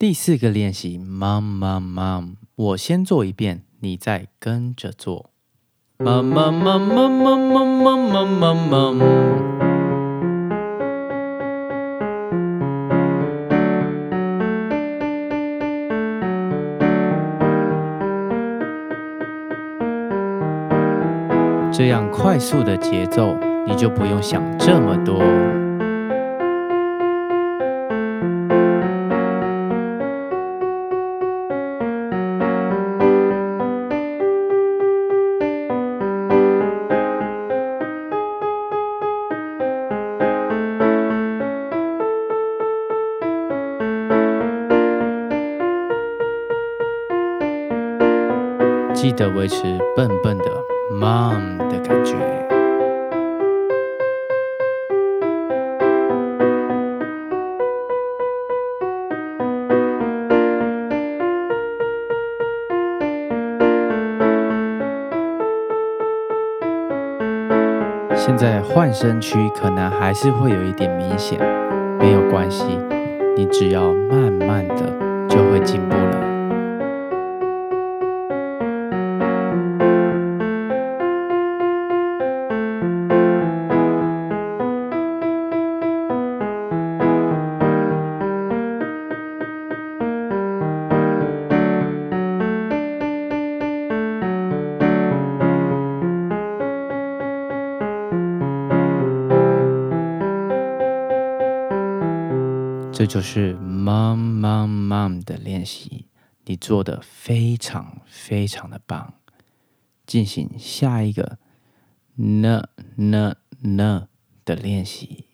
第四个练习，mom mom mom，我先做一遍，你再跟着做。mom mom mom mom mom mom mom mom mom。这样快速的节奏，你就不用想这么多。记得维持笨笨的 mom 的感觉。现在换声区可能还是会有一点明显，没有关系，你只要慢慢的就会进步了。这就是 mom mom mom 的练习，你做的非常非常的棒。进行下一个 n n n 的练习。